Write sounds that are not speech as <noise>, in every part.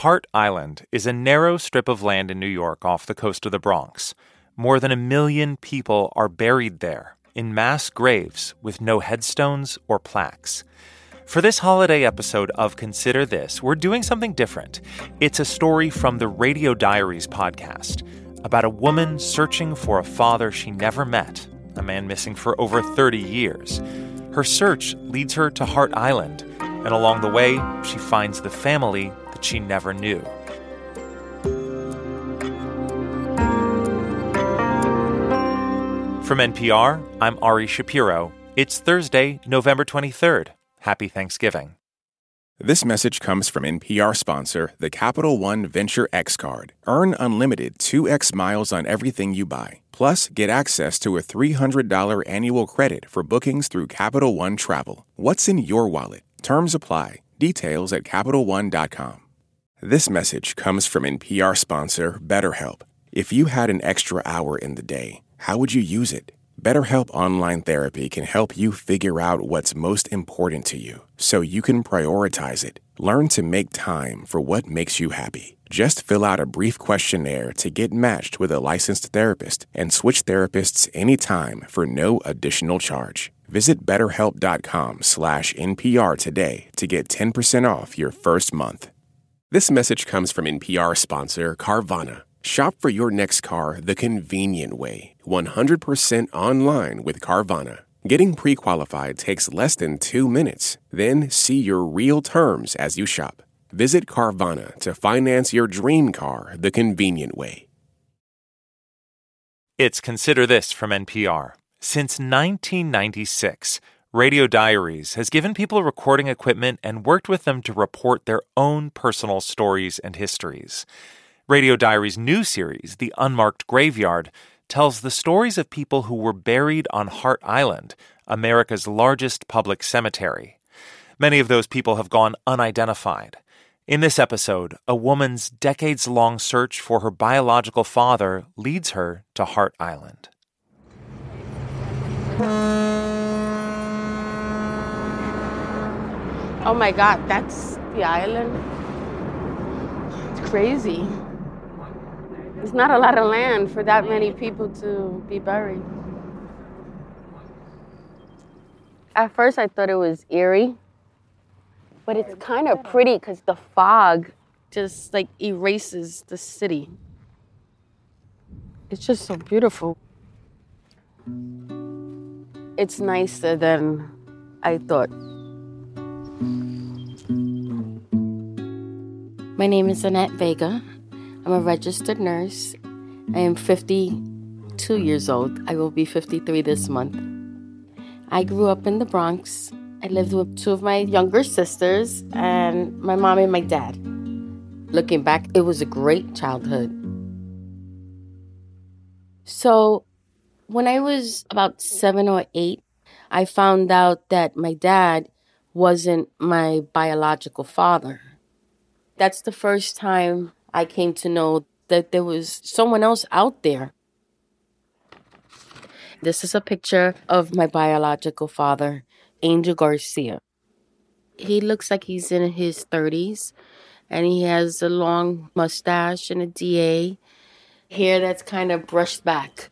Hart Island is a narrow strip of land in New York off the coast of the Bronx. More than a million people are buried there in mass graves with no headstones or plaques. For this holiday episode of Consider This, we're doing something different. It's a story from the Radio Diaries podcast about a woman searching for a father she never met, a man missing for over 30 years. Her search leads her to Hart Island, and along the way, she finds the family that she never knew. From NPR, I'm Ari Shapiro. It's Thursday, November 23rd. Happy Thanksgiving. This message comes from NPR sponsor, the Capital One Venture X Card. Earn unlimited 2x miles on everything you buy. Plus, get access to a $300 annual credit for bookings through Capital One Travel. What's in your wallet? Terms apply. Details at CapitalOne.com. This message comes from NPR sponsor BetterHelp. If you had an extra hour in the day, how would you use it? BetterHelp Online Therapy can help you figure out what's most important to you so you can prioritize it. Learn to make time for what makes you happy. Just fill out a brief questionnaire to get matched with a licensed therapist and switch therapists anytime for no additional charge. Visit betterhelp.com slash NPR today to get 10% off your first month. This message comes from NPR sponsor Carvana. Shop for your next car the convenient way, 100% online with Carvana. Getting pre qualified takes less than two minutes. Then see your real terms as you shop. Visit Carvana to finance your dream car the convenient way. It's Consider This from NPR. Since 1996, Radio Diaries has given people recording equipment and worked with them to report their own personal stories and histories. Radio Diaries' new series, The Unmarked Graveyard, tells the stories of people who were buried on Hart Island, America's largest public cemetery. Many of those people have gone unidentified. In this episode, a woman's decades long search for her biological father leads her to Hart Island. Oh my God, that's the island. It's crazy. There's not a lot of land for that many people to be buried. At first, I thought it was eerie, but it's kind of pretty because the fog just like erases the city. It's just so beautiful. It's nicer than I thought. My name is Annette Vega. I'm a registered nurse. I am 52 years old. I will be 53 this month. I grew up in the Bronx. I lived with two of my younger sisters and my mom and my dad. Looking back, it was a great childhood. So, when I was about seven or eight, I found out that my dad wasn't my biological father. That's the first time I came to know that there was someone else out there. This is a picture of my biological father, Angel Garcia. He looks like he's in his 30s and he has a long mustache and a DA, hair that's kind of brushed back.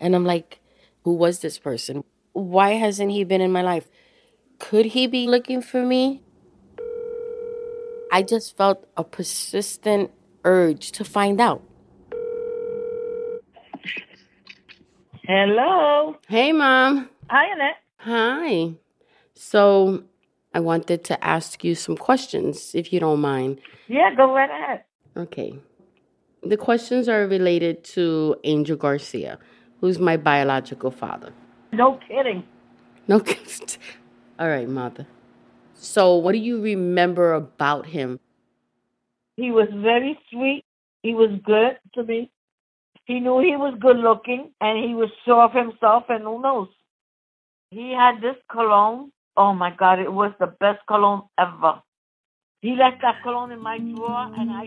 And I'm like, who was this person? Why hasn't he been in my life? Could he be looking for me? I just felt a persistent urge to find out. Hello. Hey, Mom. Hi, Annette. Hi. So, I wanted to ask you some questions, if you don't mind. Yeah, go right ahead. Okay. The questions are related to Angel Garcia, who's my biological father. No kidding. No <laughs> gift. All right, Mother. So, what do you remember about him? He was very sweet. He was good to me. He knew he was good looking and he was sure of himself and who knows. He had this cologne. Oh my God, it was the best cologne ever. He left that cologne in my drawer and I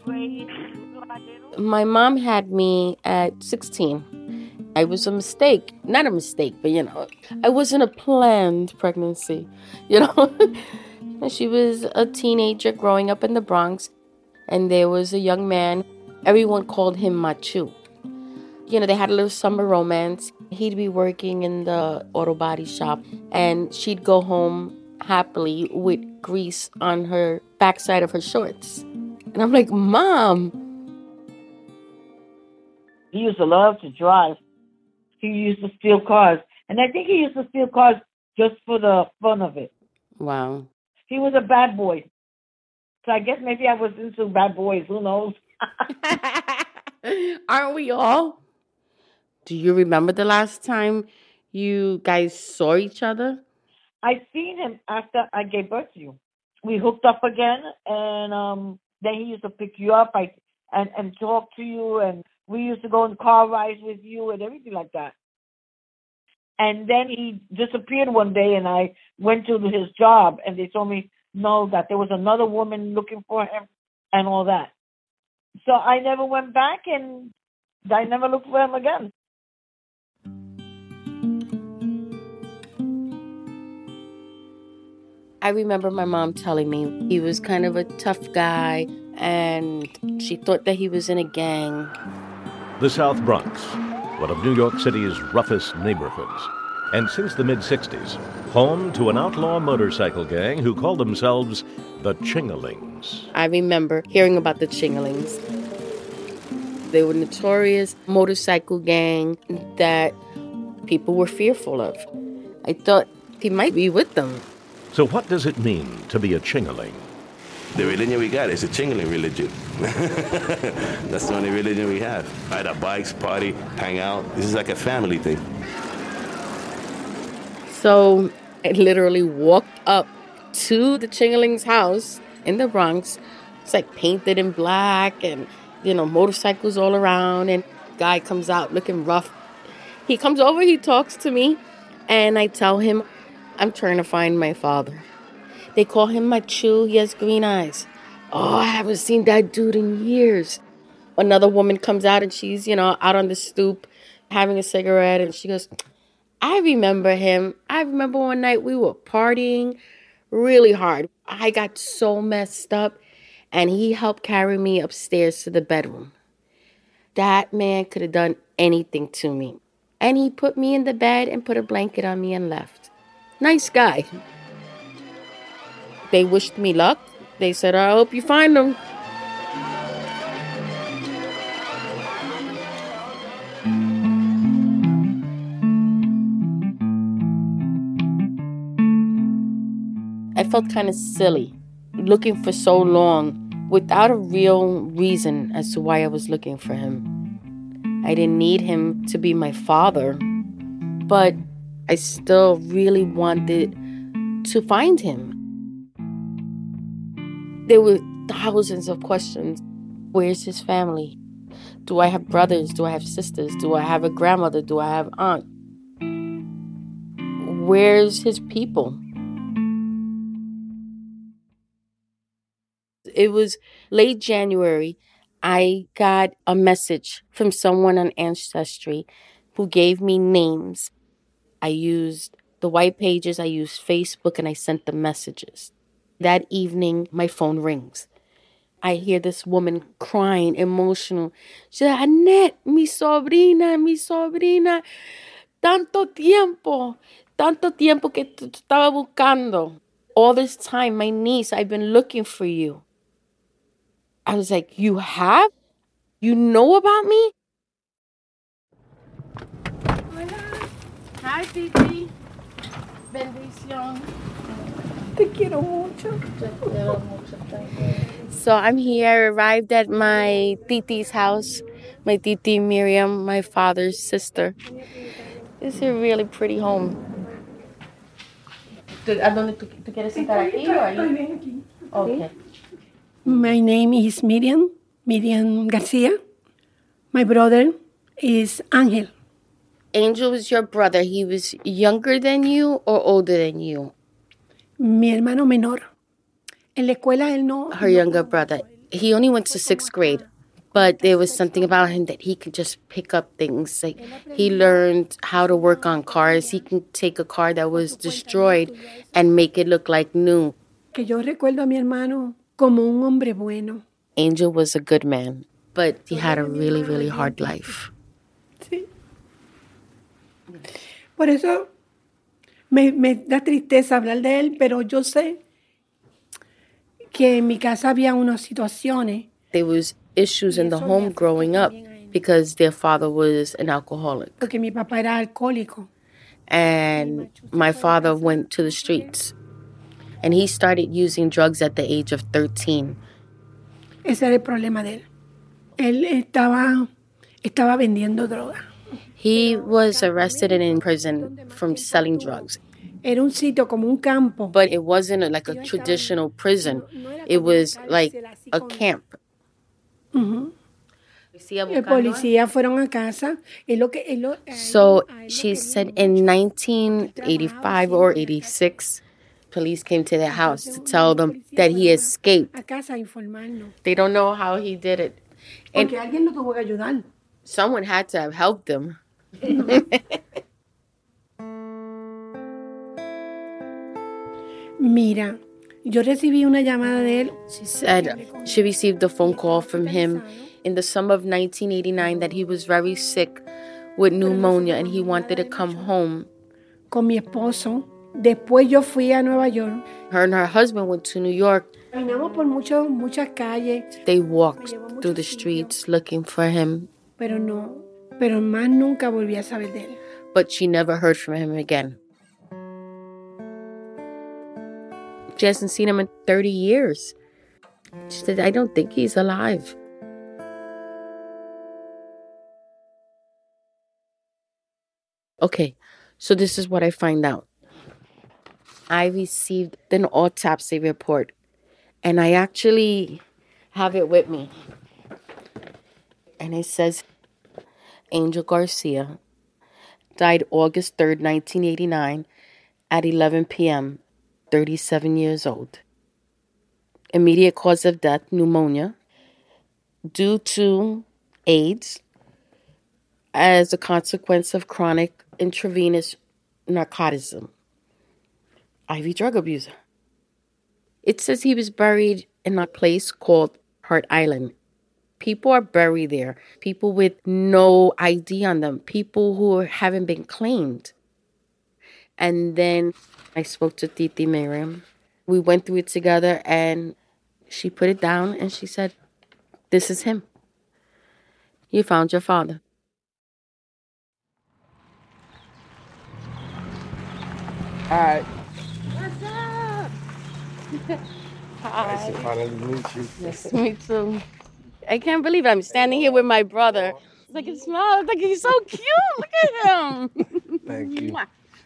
sprayed it. My mom had me at 16. I was a mistake. Not a mistake, but you know, I wasn't a planned pregnancy, <laughs> you know. She was a teenager growing up in the Bronx, and there was a young man. Everyone called him Machu. You know, they had a little summer romance. He'd be working in the auto body shop, and she'd go home happily with grease on her backside of her shorts. And I'm like, Mom. He used to love to drive. He used to steal cars. And I think he used to steal cars just for the fun of it. Wow. He was a bad boy. So I guess maybe I was into bad boys. Who knows? <laughs> Aren't we all? Do you remember the last time you guys saw each other? I seen him after I gave birth to you. We hooked up again, and um, then he used to pick you up I, and and talk to you, and we used to go on car rides with you and everything like that. And then he disappeared one day, and I went to his job, and they told me no that there was another woman looking for him and all that. So I never went back, and I never looked for him again. I remember my mom telling me he was kind of a tough guy and she thought that he was in a gang. The South Bronx, one of New York City's roughest neighborhoods, and since the mid 60s, home to an outlaw motorcycle gang who called themselves the Chingalings. I remember hearing about the Chingalings. They were notorious motorcycle gang that people were fearful of. I thought he might be with them. So, what does it mean to be a Chingaling? The religion we got is a Chingaling religion. <laughs> That's the only religion we have. Ride our bikes, party, hang out. This is like a family thing. So, I literally walked up to the Chingaling's house in the Bronx. It's like painted in black and, you know, motorcycles all around. And guy comes out looking rough. He comes over, he talks to me, and I tell him I'm trying to find my father. They call him Machu. He has green eyes. Oh, I haven't seen that dude in years. Another woman comes out and she's, you know, out on the stoop having a cigarette and she goes, I remember him. I remember one night we were partying really hard. I got so messed up and he helped carry me upstairs to the bedroom. That man could have done anything to me. And he put me in the bed and put a blanket on me and left. Nice guy. They wished me luck. They said, I hope you find him. I felt kind of silly looking for so long without a real reason as to why I was looking for him. I didn't need him to be my father, but I still really wanted to find him. There were thousands of questions. Where's his family? Do I have brothers? Do I have sisters? Do I have a grandmother? Do I have aunt? Where's his people? It was late January. I got a message from someone on Ancestry who gave me names I used the white pages, I used Facebook, and I sent the messages. That evening, my phone rings. I hear this woman crying, emotional. She said, Annette, mi sobrina, mi sobrina, tanto tiempo, tanto tiempo que te estaba buscando. All this time, my niece, I've been looking for you. I was like, You have? You know about me? Hi, Titi. Bendición. Te quiero mucho. Te quiero mucho So I'm here. I arrived at my Titi's house. My Titi Miriam, my father's sister. It's a really pretty home. ¿A dónde tú, tú quieres sentar aquí o ahí? Okay. My name is Miriam, Miriam Garcia. My brother is Angel. Angel was your brother. He was younger than you or older than you? Mi hermano menor. En la escuela él no. Her younger brother. He only went to sixth grade, but there was something about him that he could just pick up things. Like he learned how to work on cars. He can take a car that was destroyed and make it look like new. que yo recuerdo a mi hermano como un hombre bueno. Angel was a good man, but he had a really, really hard life. Sí. Por eso me, me da tristeza hablar de él, pero yo sé que en mi casa había unas situaciones. There was issues in the home growing up because their father was an alcoholic. Porque mi papá era alcohólico. And my father went to the streets. And he started using drugs at the age of 13. Ese era el problema de él. Él estaba, estaba vendiendo droga. He was arrested and in prison from selling drugs. Era un sitio como un campo. But it wasn't like a traditional prison. It was like a camp. Ujú. El policía fueron a casa. Es lo que, es lo, So she said in 1985 or 86, police came to their house to tell them that he escaped. a casa a informarnos. They don't know how he did it. And Porque alguien lo tuvo que ayudar. someone had to have helped them. <laughs> Mira, yo recibí una llamada de él. She said she received a phone call from him in the summer of 1989 that he was very sick with pneumonia and he wanted to come home. con mi esposo. Después yo fui a Nueva York. Her and her husband went to New York. Caminamos por muchas calles, They walked through the streets looking for him, pero no, pero más nunca volví a saber de él. but she never heard from him again. She hasn't seen him in 30 years. She said, I don't think he's alive. Okay, so this is what I find out. I received an autopsy report, and I actually have it with me. And it says Angel Garcia died August 3rd, 1989, at 11 p.m., 37 years old. Immediate cause of death pneumonia due to AIDS as a consequence of chronic intravenous narcotism. IV drug abuser. It says he was buried in a place called Hart Island. People are buried there. People with no ID on them. People who haven't been claimed. And then I spoke to Titi Miriam. We went through it together and she put it down and she said, This is him. You found your father. All right. What's up? Hi. <laughs> Nice to finally meet you. Yes, me too. I can't believe I'm standing here with my brother. It's like he smiles. Like he's so cute. Look at him. <laughs> Thank you.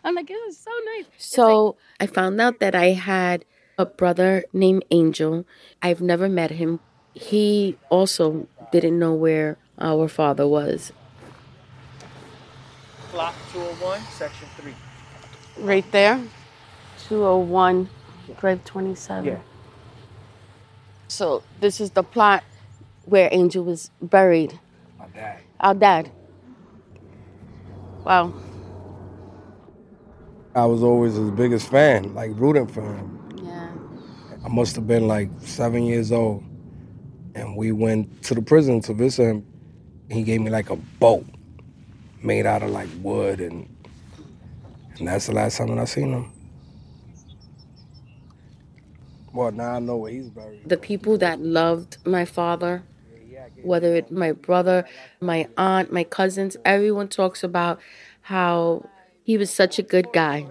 I'm like, this is so nice. So I found out that I had a brother named Angel. I've never met him. He also didn't know where our father was. Block 201, section 3. Right there, 201, grave 27. Yeah. So this is the plot where Angel was buried. My dad. Our dad. Wow. I was always his biggest fan, like rooting for him. Yeah. I must have been like seven years old. And we went to the prison to visit him. He gave me like a boat made out of like wood and and that's the last time that I seen him. Well, now I know where he's buried. The people that loved my father, whether it my brother, my aunt, my cousins, everyone talks about how he was such a good guy.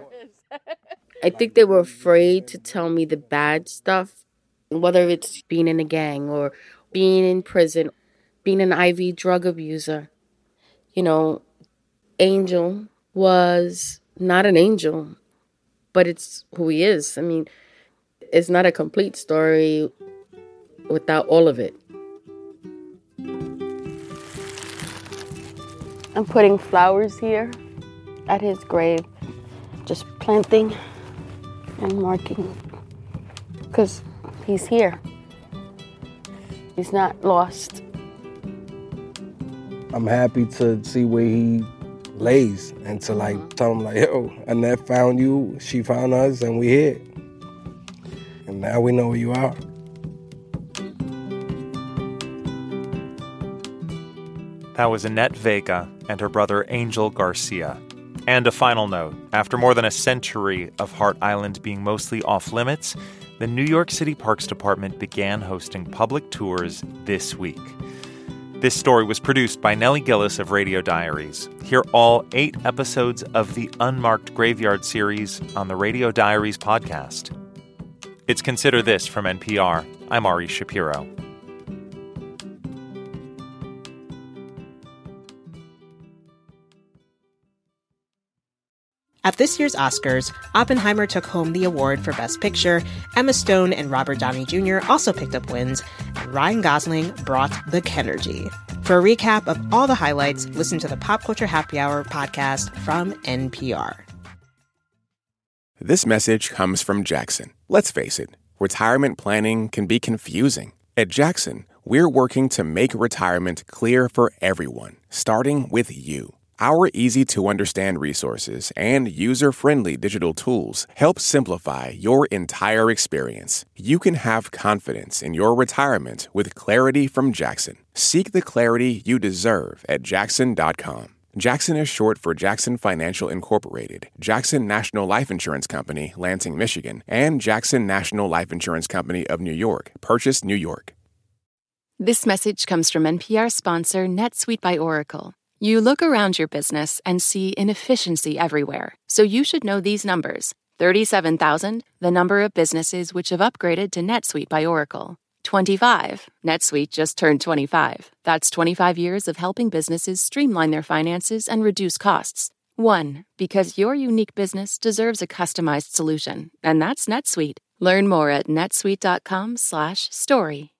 I think they were afraid to tell me the bad stuff, whether it's being in a gang or being in prison, being an IV drug abuser. You know, Angel was not an angel, but it's who he is. I mean, it's not a complete story without all of it. I'm putting flowers here at his grave, just planting and marking because he's here. He's not lost. I'm happy to see where he lays and to like mm-hmm. tell him like, yo, Annette found you, she found us, and we're here. And now we know where you are. That was Annette Vega and her brother Angel Garcia. And a final note after more than a century of Hart Island being mostly off limits, the New York City Parks Department began hosting public tours this week. This story was produced by Nellie Gilles of Radio Diaries. Hear all eight episodes of the Unmarked Graveyard series on the Radio Diaries podcast. It's Consider This from NPR. I'm Ari Shapiro. At this year's Oscars, Oppenheimer took home the award for Best Picture. Emma Stone and Robert Downey Jr. also picked up wins, and Ryan Gosling brought the Kenergy. For a recap of all the highlights, listen to the Pop Culture Happy Hour podcast from NPR. This message comes from Jackson. Let's face it, retirement planning can be confusing. At Jackson, we're working to make retirement clear for everyone, starting with you. Our easy to understand resources and user friendly digital tools help simplify your entire experience. You can have confidence in your retirement with clarity from Jackson. Seek the clarity you deserve at jackson.com. Jackson is short for Jackson Financial Incorporated, Jackson National Life Insurance Company, Lansing, Michigan, and Jackson National Life Insurance Company of New York, Purchase, New York. This message comes from NPR sponsor NetSuite by Oracle. You look around your business and see inefficiency everywhere, so you should know these numbers 37,000, the number of businesses which have upgraded to NetSuite by Oracle. 25. NetSuite just turned 25. That's 25 years of helping businesses streamline their finances and reduce costs. 1. Because your unique business deserves a customized solution, and that's NetSuite. Learn more at netsuite.com/story.